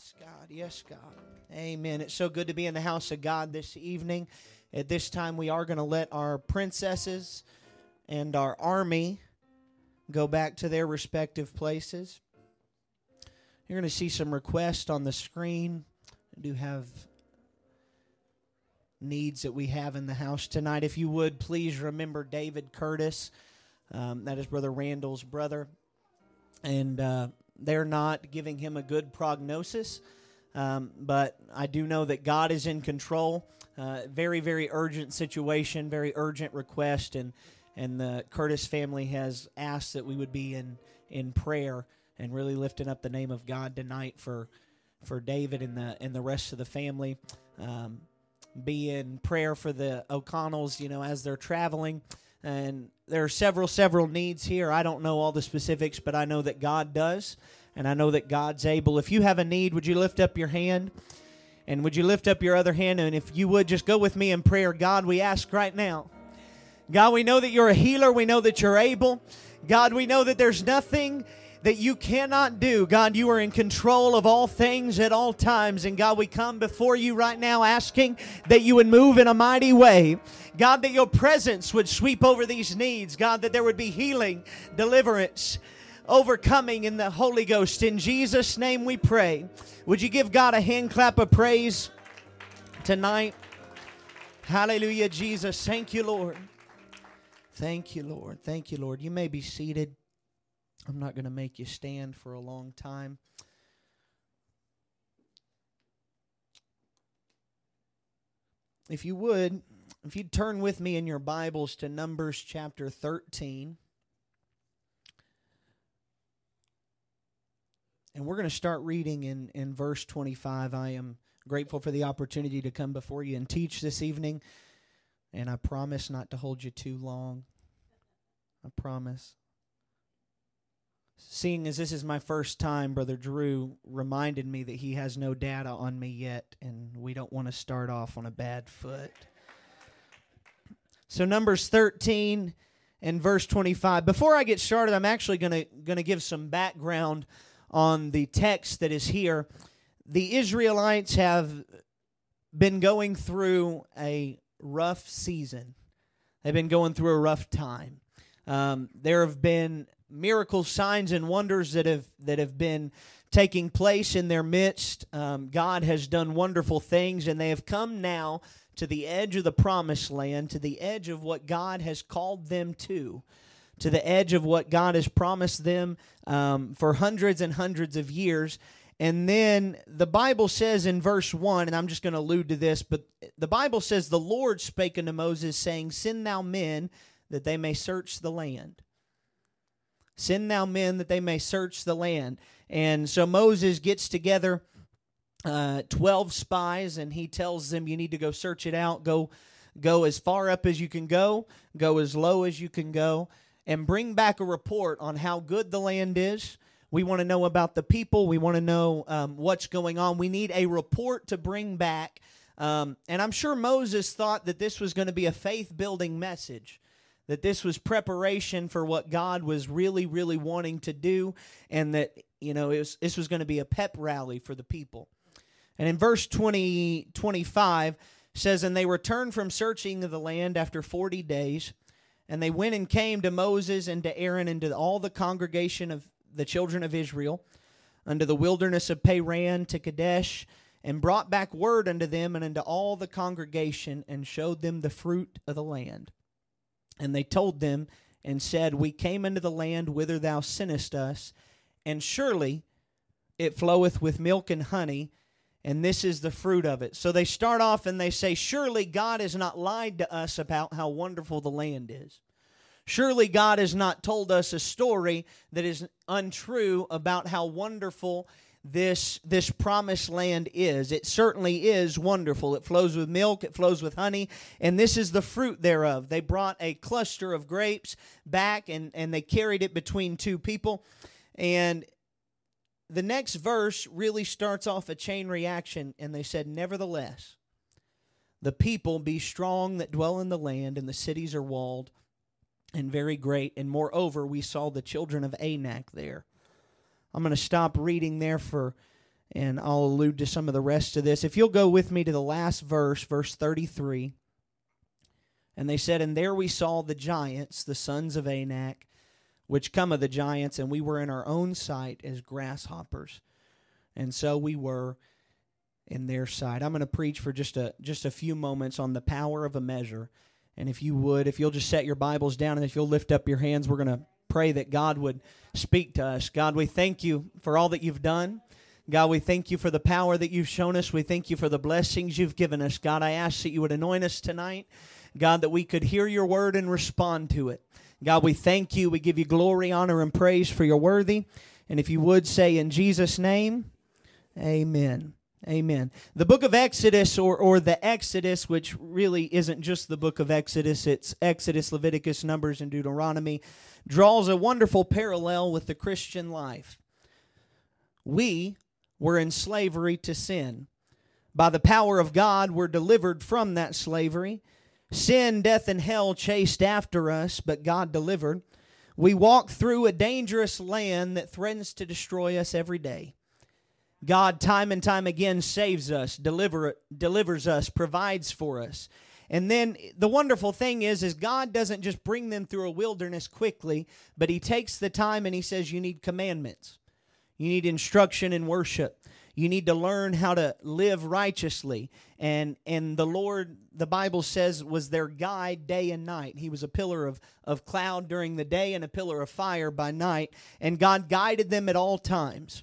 Yes, God. Yes, God. Amen. It's so good to be in the house of God this evening. At this time, we are going to let our princesses and our army go back to their respective places. You're going to see some requests on the screen. I do have needs that we have in the house tonight. If you would, please remember David Curtis. Um, that is Brother Randall's brother. And uh, they're not giving him a good prognosis. Um, but I do know that God is in control. Uh, very, very urgent situation, very urgent request, and and the Curtis family has asked that we would be in in prayer and really lifting up the name of God tonight for for David and the and the rest of the family. Um, be in prayer for the O'Connells, you know, as they're traveling. And there are several, several needs here. I don't know all the specifics, but I know that God does, and I know that God's able. If you have a need, would you lift up your hand? And would you lift up your other hand? And if you would, just go with me in prayer. God, we ask right now. God, we know that you're a healer. We know that you're able. God, we know that there's nothing that you cannot do. God, you are in control of all things at all times. And God, we come before you right now asking that you would move in a mighty way. God, that your presence would sweep over these needs. God, that there would be healing, deliverance, overcoming in the Holy Ghost. In Jesus' name we pray. Would you give God a hand clap of praise tonight? Hallelujah, Jesus. Thank you, Lord. Thank you, Lord. Thank you, Lord. You may be seated. I'm not going to make you stand for a long time. If you would, if you'd turn with me in your Bibles to Numbers chapter 13. And we're going to start reading in, in verse 25. I am grateful for the opportunity to come before you and teach this evening. And I promise not to hold you too long. I promise. Seeing as this is my first time, Brother Drew reminded me that he has no data on me yet, and we don't want to start off on a bad foot. So, Numbers 13 and verse 25. Before I get started, I'm actually going to going to give some background on the text that is here. The Israelites have been going through a rough season. They've been going through a rough time. Um, there have been miracles, signs, and wonders that have that have been taking place in their midst. Um, God has done wonderful things, and they have come now to the edge of the promised land, to the edge of what God has called them to, to the edge of what God has promised them um, for hundreds and hundreds of years. And then the Bible says in verse 1, and I'm just going to allude to this, but the Bible says, The Lord spake unto Moses, saying, Send thou men that they may search the land. Send thou men that they may search the land. And so Moses gets together uh, 12 spies and he tells them, You need to go search it out. Go, go as far up as you can go, go as low as you can go, and bring back a report on how good the land is. We want to know about the people. We want to know um, what's going on. We need a report to bring back. Um, and I'm sure Moses thought that this was going to be a faith building message that this was preparation for what God was really, really wanting to do, and that, you know, was, this was going to be a pep rally for the people. And in verse 20, 25 says, And they returned from searching the land after 40 days, and they went and came to Moses and to Aaron and to all the congregation of the children of Israel unto the wilderness of Paran to Kadesh, and brought back word unto them and unto all the congregation, and showed them the fruit of the land. And they told them and said, We came into the land whither thou sentest us, and surely it floweth with milk and honey, and this is the fruit of it. So they start off and they say, Surely God has not lied to us about how wonderful the land is. Surely God has not told us a story that is untrue about how wonderful this this promised land is. It certainly is wonderful. It flows with milk, it flows with honey, and this is the fruit thereof. They brought a cluster of grapes back and, and they carried it between two people. And the next verse really starts off a chain reaction, and they said, Nevertheless, the people be strong that dwell in the land, and the cities are walled and very great. And moreover, we saw the children of Anak there. I'm going to stop reading there for and I'll allude to some of the rest of this. If you'll go with me to the last verse, verse 33. And they said, And there we saw the giants, the sons of Anak, which come of the giants, and we were in our own sight as grasshoppers. And so we were in their sight. I'm going to preach for just a just a few moments on the power of a measure. And if you would, if you'll just set your Bibles down and if you'll lift up your hands, we're going to pray that God would speak to us. God, we thank you for all that you've done. God, we thank you for the power that you've shown us. We thank you for the blessings you've given us. God, I ask that you would anoint us tonight. God, that we could hear your word and respond to it. God, we thank you. We give you glory, honor, and praise for you're worthy. And if you would say in Jesus' name, amen. Amen. The book of Exodus, or, or the Exodus, which really isn't just the book of Exodus, it's Exodus, Leviticus, Numbers, and Deuteronomy, draws a wonderful parallel with the Christian life. We were in slavery to sin. By the power of God, we're delivered from that slavery. Sin, death, and hell chased after us, but God delivered. We walk through a dangerous land that threatens to destroy us every day. God, time and time again, saves us, deliver, delivers us, provides for us. And then the wonderful thing is, is God doesn't just bring them through a wilderness quickly, but He takes the time and He says, "You need commandments, you need instruction in worship, you need to learn how to live righteously." And and the Lord, the Bible says, was their guide day and night. He was a pillar of of cloud during the day and a pillar of fire by night, and God guided them at all times.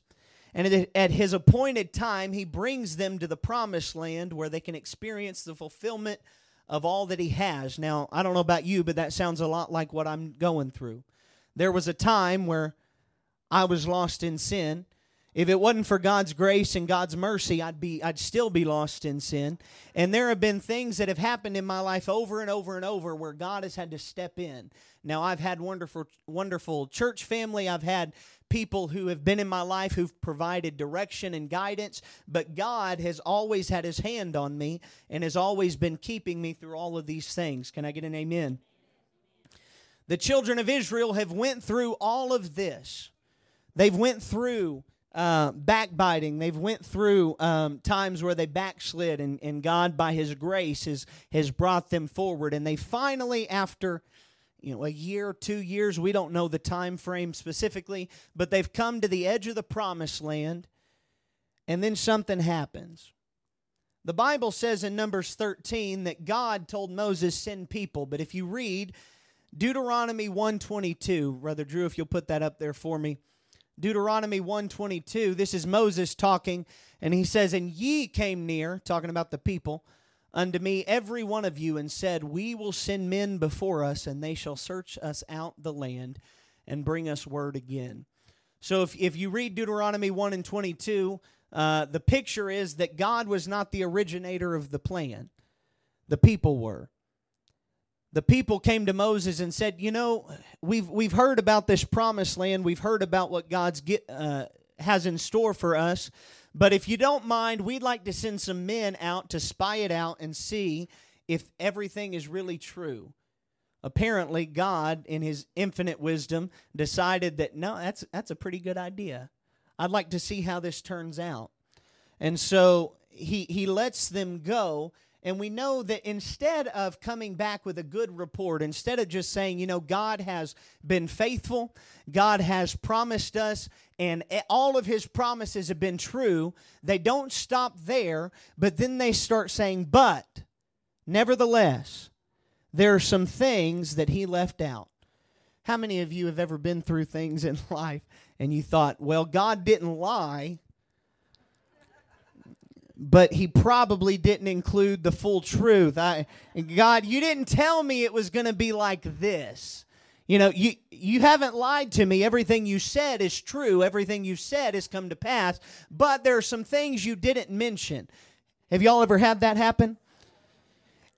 And at his appointed time, he brings them to the promised land where they can experience the fulfillment of all that he has. Now, I don't know about you, but that sounds a lot like what I'm going through. There was a time where I was lost in sin. If it wasn't for God's grace and God's mercy, I'd be I'd still be lost in sin. And there have been things that have happened in my life over and over and over where God has had to step in. Now, I've had wonderful wonderful church family. I've had people who have been in my life who've provided direction and guidance, but God has always had his hand on me and has always been keeping me through all of these things. Can I get an amen? The children of Israel have went through all of this. They've went through uh, backbiting. They've went through um, times where they backslid, and, and God, by His grace, has has brought them forward. And they finally, after you know a year two years we don't know the time frame specifically but they've come to the edge of the promised land and then something happens the bible says in numbers 13 that god told moses send people but if you read deuteronomy 122 brother drew if you'll put that up there for me deuteronomy 122 this is moses talking and he says and ye came near talking about the people unto me every one of you and said, We will send men before us, and they shall search us out the land and bring us word again. So if, if you read Deuteronomy 1 and 22, uh, the picture is that God was not the originator of the plan, the people were. The people came to Moses and said, "You know, we've we've heard about this promised land. We've heard about what God's get, uh, has in store for us. But if you don't mind, we'd like to send some men out to spy it out and see if everything is really true. Apparently, God, in his infinite wisdom, decided that no, that's that's a pretty good idea. I'd like to see how this turns out. And so he he lets them go and we know that instead of coming back with a good report, instead of just saying, you know, God has been faithful, God has promised us, and all of his promises have been true, they don't stop there, but then they start saying, but, nevertheless, there are some things that he left out. How many of you have ever been through things in life and you thought, well, God didn't lie, but he probably didn't include the full truth. I, God, you didn't tell me it was going to be like this. You know, you you haven't lied to me. Everything you said is true. Everything you said has come to pass. But there are some things you didn't mention. Have y'all ever had that happen?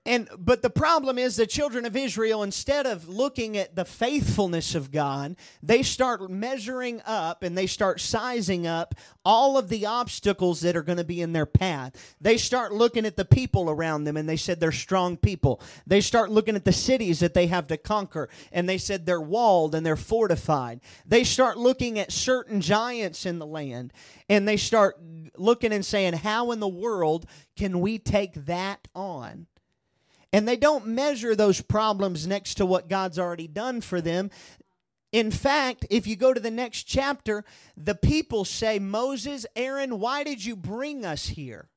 And but the problem is the children of Israel instead of looking at the faithfulness of God, they start measuring up and they start sizing up all of the obstacles that are going to be in their path. They start looking at the people around them and they said they're strong people. They start looking at the cities that they have to conquer and they said they're walled and they're fortified. They start looking at certain giants in the land and they start looking and saying how in the world can we take that on? And they don't measure those problems next to what God's already done for them. In fact, if you go to the next chapter, the people say, Moses, Aaron, why did you bring us here?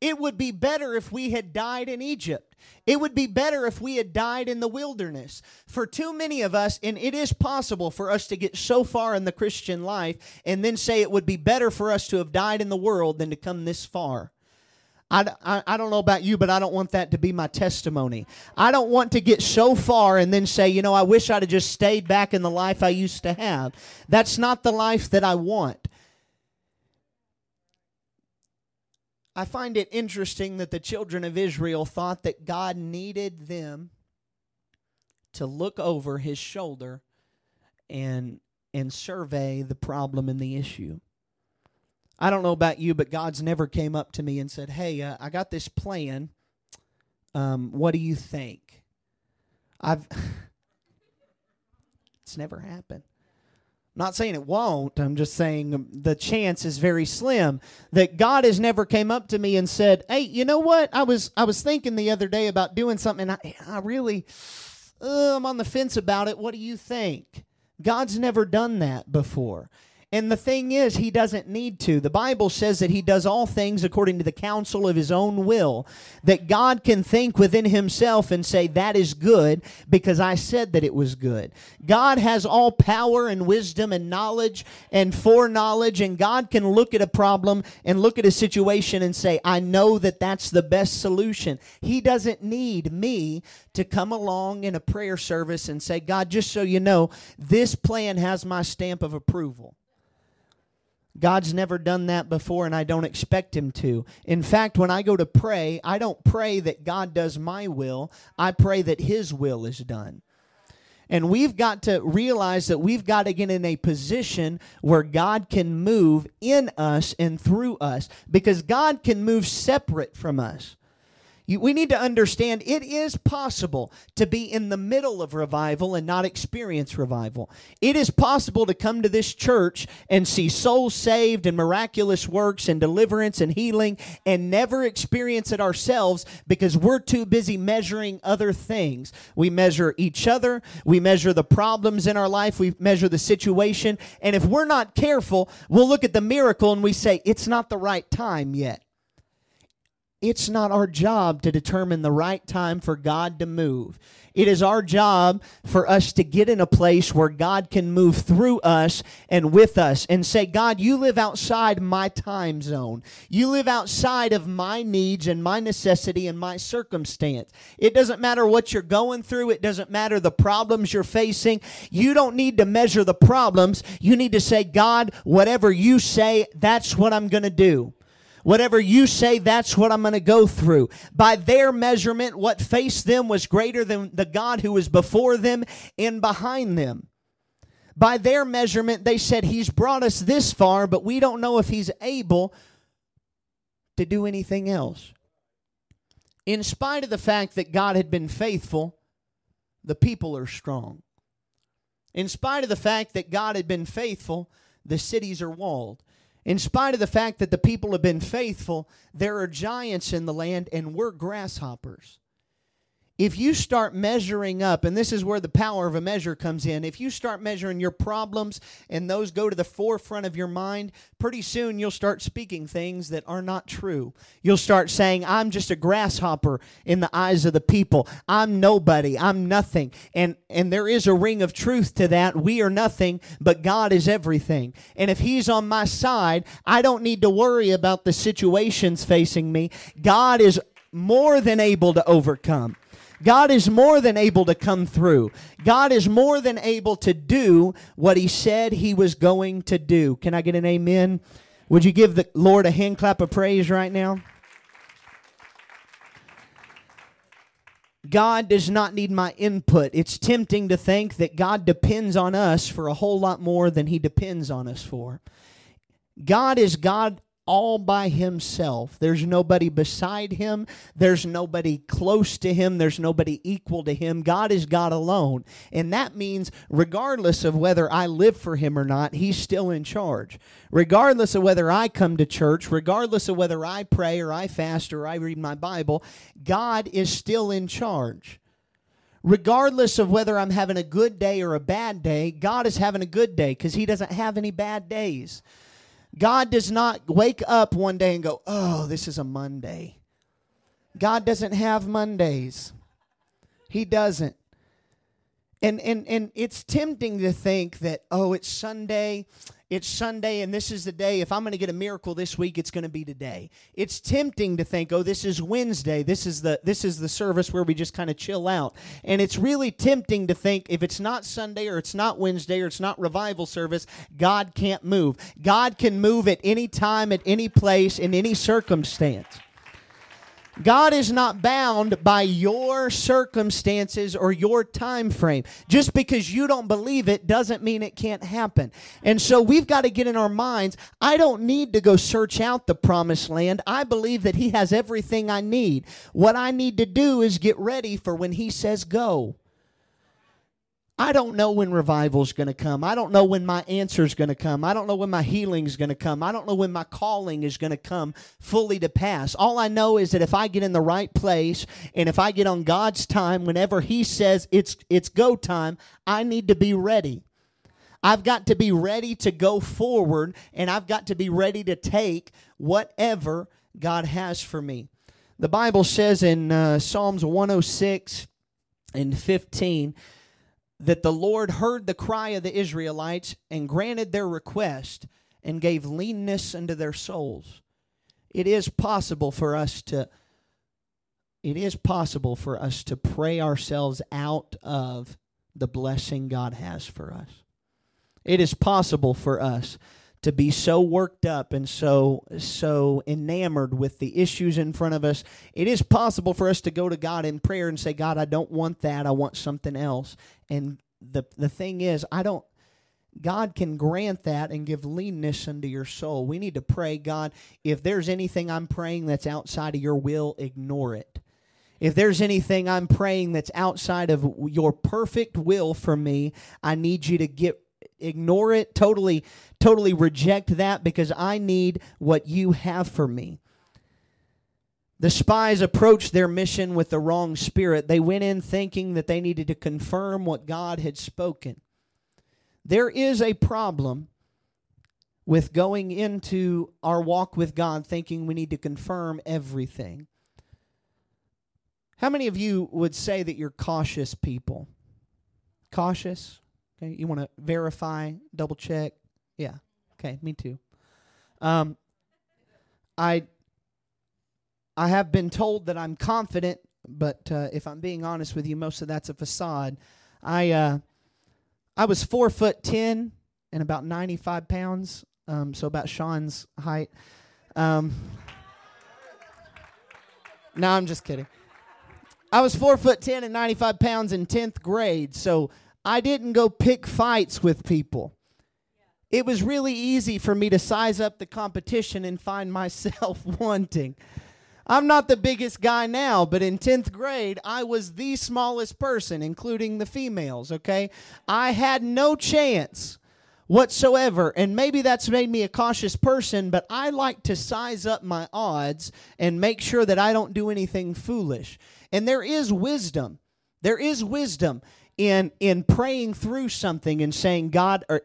It would be better if we had died in Egypt. It would be better if we had died in the wilderness. For too many of us, and it is possible for us to get so far in the Christian life and then say it would be better for us to have died in the world than to come this far. I, I, I, don't know about you, but I don't want that to be my testimony. I don't want to get so far and then say, you know, I wish I'd have just stayed back in the life I used to have. That's not the life that I want. I find it interesting that the children of Israel thought that God needed them to look over his shoulder and and survey the problem and the issue. I don't know about you, but God's never came up to me and said, "Hey, uh, I got this plan. Um, what do you think?" I've it's never happened. I'm not saying it won't. I'm just saying the chance is very slim that God has never came up to me and said, "Hey, you know what? I was I was thinking the other day about doing something, and I, I really uh, I'm on the fence about it. What do you think?" God's never done that before. And the thing is, he doesn't need to. The Bible says that he does all things according to the counsel of his own will. That God can think within himself and say, That is good because I said that it was good. God has all power and wisdom and knowledge and foreknowledge, and God can look at a problem and look at a situation and say, I know that that's the best solution. He doesn't need me to come along in a prayer service and say, God, just so you know, this plan has my stamp of approval. God's never done that before, and I don't expect Him to. In fact, when I go to pray, I don't pray that God does my will, I pray that His will is done. And we've got to realize that we've got to get in a position where God can move in us and through us because God can move separate from us. We need to understand it is possible to be in the middle of revival and not experience revival. It is possible to come to this church and see souls saved and miraculous works and deliverance and healing and never experience it ourselves because we're too busy measuring other things. We measure each other, we measure the problems in our life, we measure the situation, and if we're not careful, we'll look at the miracle and we say, it's not the right time yet. It's not our job to determine the right time for God to move. It is our job for us to get in a place where God can move through us and with us and say, God, you live outside my time zone. You live outside of my needs and my necessity and my circumstance. It doesn't matter what you're going through, it doesn't matter the problems you're facing. You don't need to measure the problems. You need to say, God, whatever you say, that's what I'm going to do. Whatever you say, that's what I'm going to go through. By their measurement, what faced them was greater than the God who was before them and behind them. By their measurement, they said, He's brought us this far, but we don't know if He's able to do anything else. In spite of the fact that God had been faithful, the people are strong. In spite of the fact that God had been faithful, the cities are walled. In spite of the fact that the people have been faithful, there are giants in the land and we're grasshoppers if you start measuring up, and this is where the power of a measure comes in, if you start measuring your problems and those go to the forefront of your mind, pretty soon you'll start speaking things that are not true. You'll start saying, I'm just a grasshopper in the eyes of the people. I'm nobody. I'm nothing. And, and there is a ring of truth to that. We are nothing, but God is everything. And if He's on my side, I don't need to worry about the situations facing me. God is more than able to overcome. God is more than able to come through. God is more than able to do what He said He was going to do. Can I get an amen? Would you give the Lord a hand clap of praise right now? God does not need my input. It's tempting to think that God depends on us for a whole lot more than He depends on us for. God is God all by himself. There's nobody beside him. There's nobody close to him. There's nobody equal to him. God is God alone. And that means, regardless of whether I live for him or not, he's still in charge. Regardless of whether I come to church, regardless of whether I pray or I fast or I read my Bible, God is still in charge regardless of whether I'm having a good day or a bad day, God is having a good day because He doesn't have any bad days. God does not wake up one day and go, oh, this is a Monday. God doesn't have Mondays. He doesn't. And, and, and it's tempting to think that, oh, it's Sunday, it's Sunday, and this is the day. If I'm going to get a miracle this week, it's going to be today. It's tempting to think, oh, this is Wednesday. This is the this is the service where we just kind of chill out. And it's really tempting to think if it's not Sunday or it's not Wednesday or it's not revival service, God can't move. God can move at any time, at any place, in any circumstance. God is not bound by your circumstances or your time frame. Just because you don't believe it doesn't mean it can't happen. And so we've got to get in our minds, I don't need to go search out the promised land. I believe that he has everything I need. What I need to do is get ready for when he says go. I don't know when revival's going to come. I don't know when my answer's going to come. I don't know when my healing's going to come. I don't know when my calling is going to come fully to pass. All I know is that if I get in the right place and if I get on God's time whenever he says it's it's go time, I need to be ready. I've got to be ready to go forward and I've got to be ready to take whatever God has for me. The Bible says in uh, Psalms 106 and 15 that the Lord heard the cry of the Israelites and granted their request and gave leanness unto their souls. It is possible for us to it is possible for us to pray ourselves out of the blessing God has for us. It is possible for us to be so worked up and so so enamored with the issues in front of us it is possible for us to go to god in prayer and say god i don't want that i want something else and the the thing is i don't God can grant that and give leanness unto your soul. We need to pray, God, if there's anything I'm praying that's outside of your will, ignore it. If there's anything I'm praying that's outside of your perfect will for me, I need you to get ignore it, totally totally reject that because I need what you have for me. The spies approached their mission with the wrong spirit. They went in thinking that they needed to confirm what God had spoken. There is a problem with going into our walk with God thinking we need to confirm everything. How many of you would say that you're cautious people? Cautious? Okay, you want to verify, double check? Yeah. Okay, me too. Um, I I have been told that I'm confident, but uh, if I'm being honest with you, most of that's a facade. I uh, I was four foot ten and about 95 pounds, um, so about Sean's height. Um, no, I'm just kidding. I was four foot ten and 95 pounds in 10th grade, so I didn't go pick fights with people. It was really easy for me to size up the competition and find myself wanting. I'm not the biggest guy now, but in 10th grade, I was the smallest person, including the females, okay? I had no chance whatsoever. And maybe that's made me a cautious person, but I like to size up my odds and make sure that I don't do anything foolish. And there is wisdom. There is wisdom in in praying through something and saying, God, or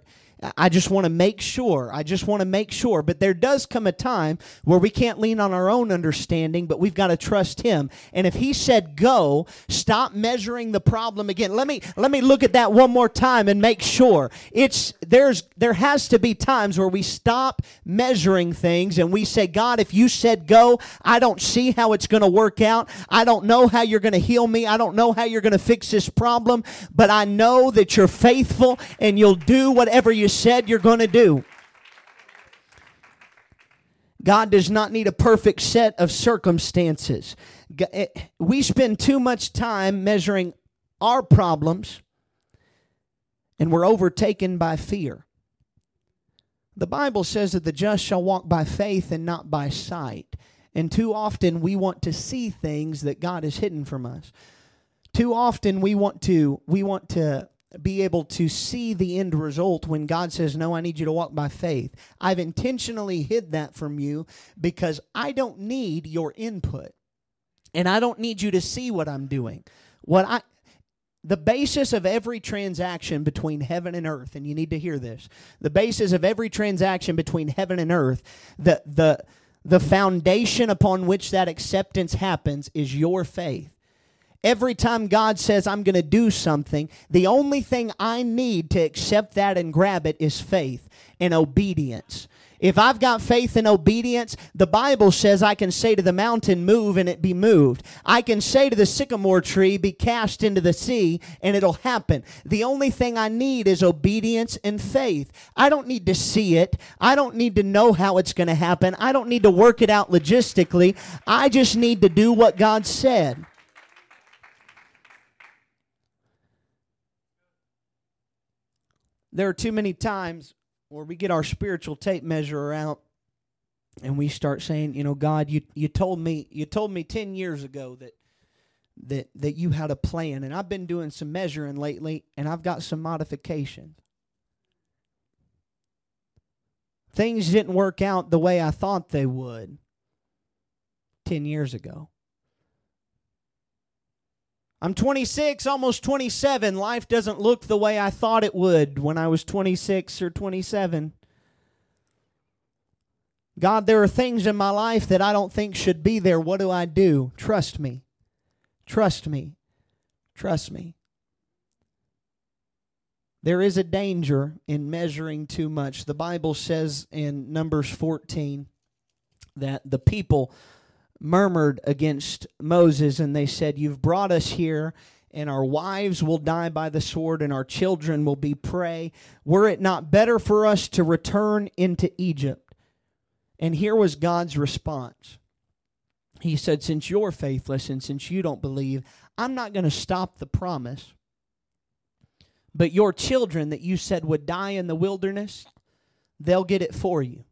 I just want to make sure. I just want to make sure. But there does come a time where we can't lean on our own understanding, but we've got to trust him. And if he said go, stop measuring the problem again. Let me let me look at that one more time and make sure. It's there's there has to be times where we stop measuring things and we say, God, if you said go, I don't see how it's going to work out. I don't know how you're going to heal me. I don't know how you're going to fix this problem, but I know that you're faithful and you'll do whatever you said you're going to do. God does not need a perfect set of circumstances. Eh, we spend too much time measuring our problems and we're overtaken by fear. The Bible says that the just shall walk by faith and not by sight. And too often we want to see things that God has hidden from us. Too often we want to we want to be able to see the end result when God says, No, I need you to walk by faith. I've intentionally hid that from you because I don't need your input. And I don't need you to see what I'm doing. What I the basis of every transaction between heaven and earth, and you need to hear this. The basis of every transaction between heaven and earth, the the the foundation upon which that acceptance happens is your faith. Every time God says, I'm going to do something, the only thing I need to accept that and grab it is faith and obedience. If I've got faith and obedience, the Bible says I can say to the mountain, move, and it be moved. I can say to the sycamore tree, be cast into the sea, and it'll happen. The only thing I need is obedience and faith. I don't need to see it. I don't need to know how it's going to happen. I don't need to work it out logistically. I just need to do what God said. There are too many times where we get our spiritual tape measure out and we start saying, you know, God, you, you told me you told me 10 years ago that that that you had a plan and I've been doing some measuring lately and I've got some modifications. Things didn't work out the way I thought they would 10 years ago. I'm 26, almost 27. Life doesn't look the way I thought it would when I was 26 or 27. God, there are things in my life that I don't think should be there. What do I do? Trust me. Trust me. Trust me. There is a danger in measuring too much. The Bible says in Numbers 14 that the people murmured against Moses and they said, You've brought us here, and our wives will die by the sword, and our children will be prey. Were it not better for us to return into Egypt? And here was God's response. He said, Since you're faithless and since you don't believe, I'm not going to stop the promise. But your children that you said would die in the wilderness, they'll get it for you.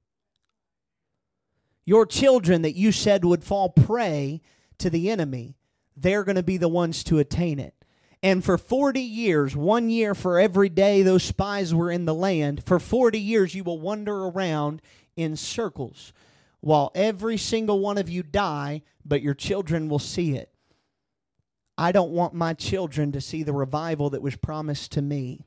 Your children that you said would fall prey to the enemy, they're going to be the ones to attain it. And for 40 years, one year for every day those spies were in the land, for 40 years you will wander around in circles while every single one of you die, but your children will see it. I don't want my children to see the revival that was promised to me.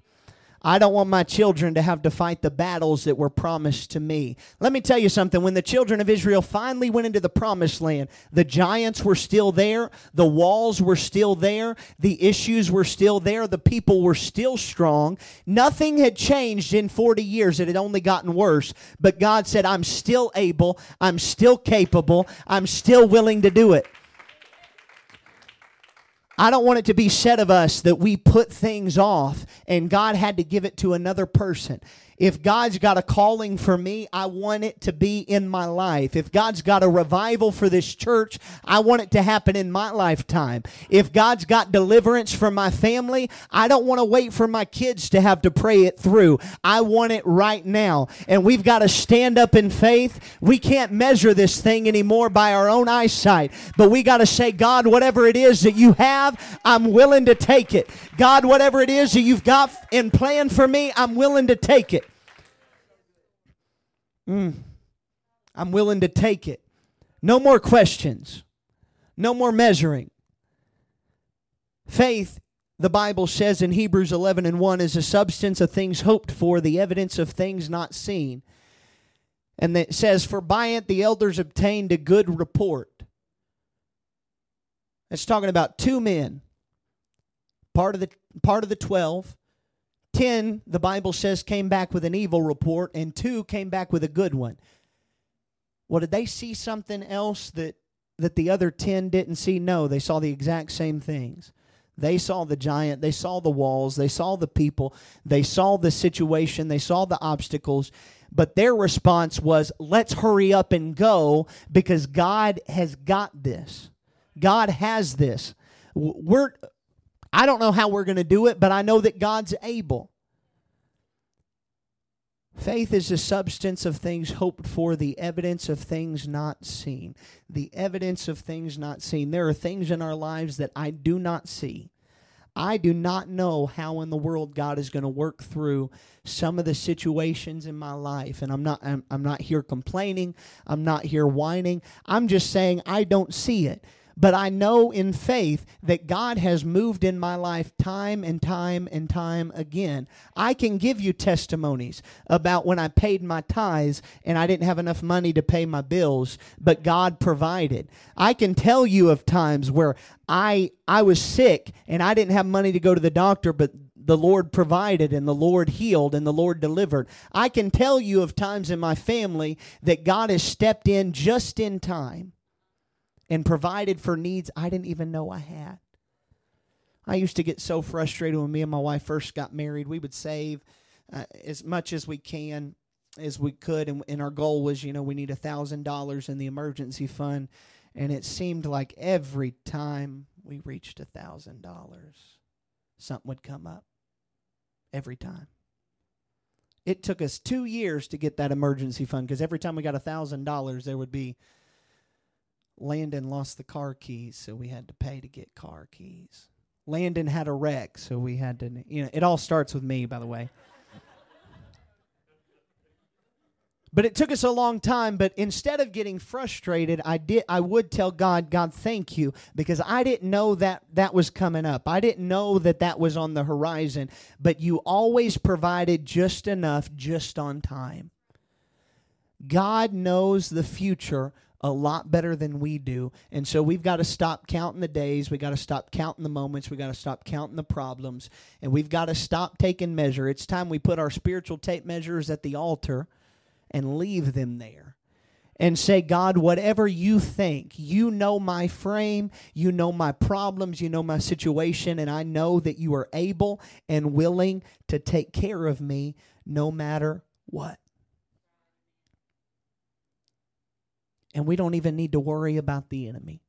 I don't want my children to have to fight the battles that were promised to me. Let me tell you something. When the children of Israel finally went into the promised land, the giants were still there, the walls were still there, the issues were still there, the people were still strong. Nothing had changed in 40 years. It had only gotten worse. But God said, I'm still able, I'm still capable, I'm still willing to do it. I don't want it to be said of us that we put things off and God had to give it to another person. If God's got a calling for me, I want it to be in my life. If God's got a revival for this church, I want it to happen in my lifetime. If God's got deliverance for my family, I don't want to wait for my kids to have to pray it through. I want it right now. And we've got to stand up in faith. We can't measure this thing anymore by our own eyesight, but we got to say, God, whatever it is that you have, I'm willing to take it. God, whatever it is that you've got in plan for me, I'm willing to take it. Mm, I'm willing to take it. No more questions. No more measuring. Faith, the Bible says in Hebrews 11 and 1, is a substance of things hoped for, the evidence of things not seen. And it says, For by it the elders obtained a good report. It's talking about two men, part of the part of the twelve, 10, the Bible says, came back with an evil report, and two came back with a good one. Well, did they see something else that, that the other 10 didn't see? No, they saw the exact same things. They saw the giant, they saw the walls, they saw the people, they saw the situation, they saw the obstacles, but their response was, let's hurry up and go because God has got this. God has this. We're I don't know how we're going to do it, but I know that God's able. Faith is the substance of things hoped for, the evidence of things not seen. The evidence of things not seen. There are things in our lives that I do not see. I do not know how in the world God is going to work through some of the situations in my life and I'm not I'm, I'm not here complaining, I'm not here whining. I'm just saying I don't see it. But I know in faith that God has moved in my life time and time and time again. I can give you testimonies about when I paid my tithes and I didn't have enough money to pay my bills, but God provided. I can tell you of times where I I was sick and I didn't have money to go to the doctor, but the Lord provided and the Lord healed and the Lord delivered. I can tell you of times in my family that God has stepped in just in time and provided for needs I didn't even know I had. I used to get so frustrated when me and my wife first got married. We would save uh, as much as we can as we could, and, and our goal was, you know, we need a thousand dollars in the emergency fund, and it seemed like every time we reached a thousand dollars, something would come up. Every time. It took us two years to get that emergency fund because every time we got a thousand dollars, there would be Landon lost the car keys, so we had to pay to get car keys. Landon had a wreck, so we had to, you know, it all starts with me, by the way. but it took us a long time but instead of getting frustrated i did i would tell god god thank you because i didn't know that that was coming up i didn't know that that was on the horizon but you always provided just enough just on time god knows the future a lot better than we do. And so we've got to stop counting the days. We got to stop counting the moments. We got to stop counting the problems. And we've got to stop taking measure. It's time we put our spiritual tape measures at the altar and leave them there. And say, God, whatever you think, you know my frame, you know my problems, you know my situation, and I know that you are able and willing to take care of me no matter what. And we don't even need to worry about the enemy.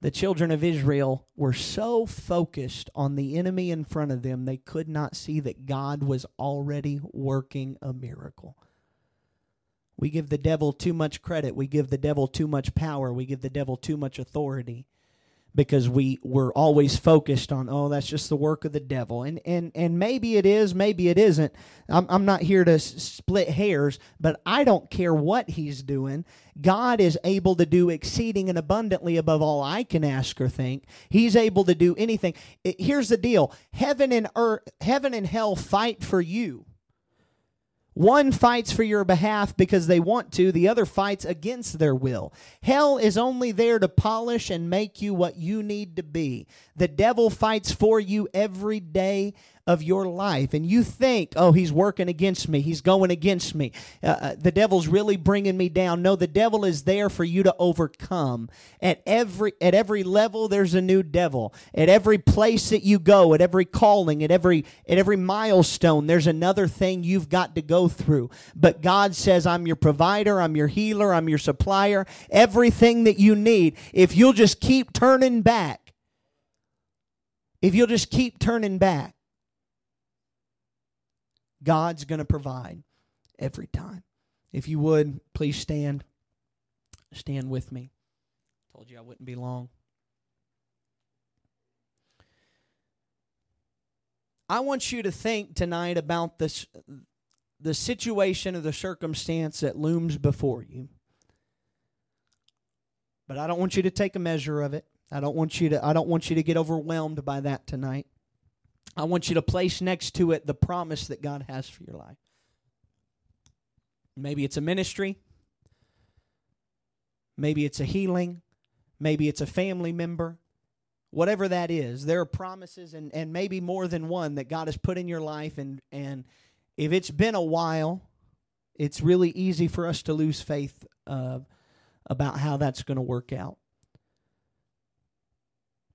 The children of Israel were so focused on the enemy in front of them, they could not see that God was already working a miracle. We give the devil too much credit. We give the devil too much power. We give the devil too much authority because we were always focused on oh that's just the work of the devil. And and and maybe it is maybe it isn't. I'm, I'm not here to s- split hairs but i don't care what he's doing. God is able to do exceeding and abundantly above all i can ask or think. He's able to do anything. It, here's the deal. Heaven and earth heaven and hell fight for you one fights for your behalf because they want to, the other fights against their will. Hell is only there to polish and make you what you need to be. The devil fights for you every day of your life and you think, oh, he's working against me, he's going against me, uh, uh, the devil's really bringing me down. No, the devil is there for you to overcome. At every at every level, there's a new devil. At every place that you go, at every calling, at every at every milestone, there's another thing you've got to go through. But God says, I'm your provider, I'm your healer, I'm your supplier, everything that you need. If you'll just keep turning back, if you'll just keep turning back, God's going to provide every time. If you would, please stand. Stand with me. Told you I wouldn't be long. I want you to think tonight about this the situation or the circumstance that looms before you. But I don't want you to take a measure of it. I don't want you to I don't want you to get overwhelmed by that tonight. I want you to place next to it the promise that God has for your life. Maybe it's a ministry. Maybe it's a healing. Maybe it's a family member. Whatever that is, there are promises and, and maybe more than one that God has put in your life. And, and if it's been a while, it's really easy for us to lose faith uh, about how that's going to work out.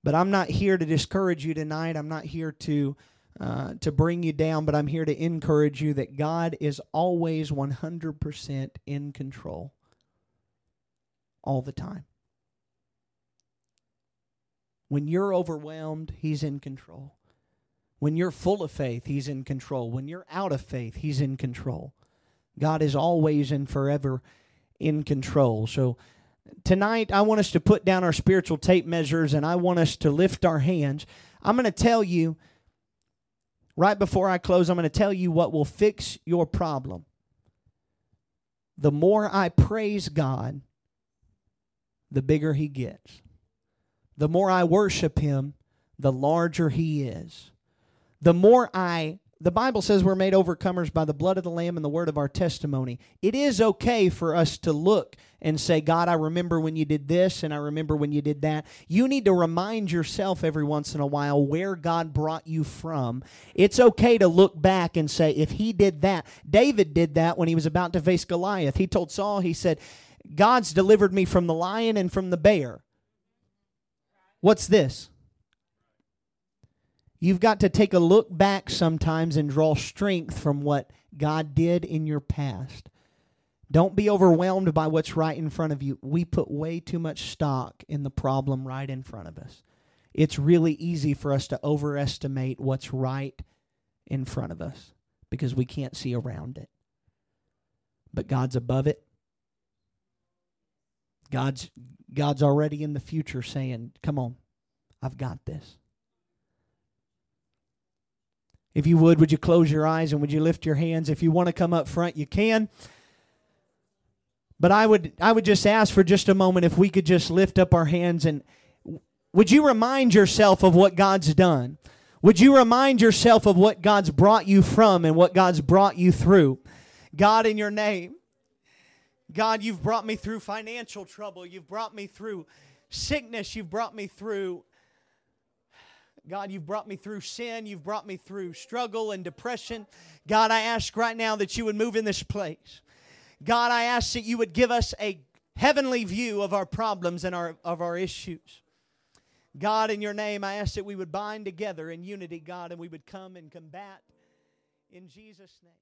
But I'm not here to discourage you tonight. I'm not here to uh, to bring you down, but I'm here to encourage you that God is always 100% in control all the time. When you're overwhelmed, He's in control. When you're full of faith, He's in control. When you're out of faith, He's in control. God is always and forever in control. So tonight, I want us to put down our spiritual tape measures and I want us to lift our hands. I'm going to tell you, right before I close, I'm going to tell you what will fix your problem. The more I praise God, the bigger He gets. The more I worship Him, the larger He is. The more I the Bible says we're made overcomers by the blood of the Lamb and the word of our testimony. It is okay for us to look and say, God, I remember when you did this and I remember when you did that. You need to remind yourself every once in a while where God brought you from. It's okay to look back and say, if he did that, David did that when he was about to face Goliath. He told Saul, he said, God's delivered me from the lion and from the bear. What's this? You've got to take a look back sometimes and draw strength from what God did in your past. Don't be overwhelmed by what's right in front of you. We put way too much stock in the problem right in front of us. It's really easy for us to overestimate what's right in front of us because we can't see around it. But God's above it. God's God's already in the future saying, "Come on. I've got this." If you would, would you close your eyes and would you lift your hands? If you want to come up front, you can. But I would I would just ask for just a moment if we could just lift up our hands and would you remind yourself of what God's done? Would you remind yourself of what God's brought you from and what God's brought you through? God, in your name, God, you've brought me through financial trouble. You've brought me through sickness. You've brought me through God, you've brought me through sin. You've brought me through struggle and depression. God, I ask right now that you would move in this place. God, I ask that you would give us a heavenly view of our problems and our, of our issues. God, in your name, I ask that we would bind together in unity, God, and we would come and combat in Jesus' name.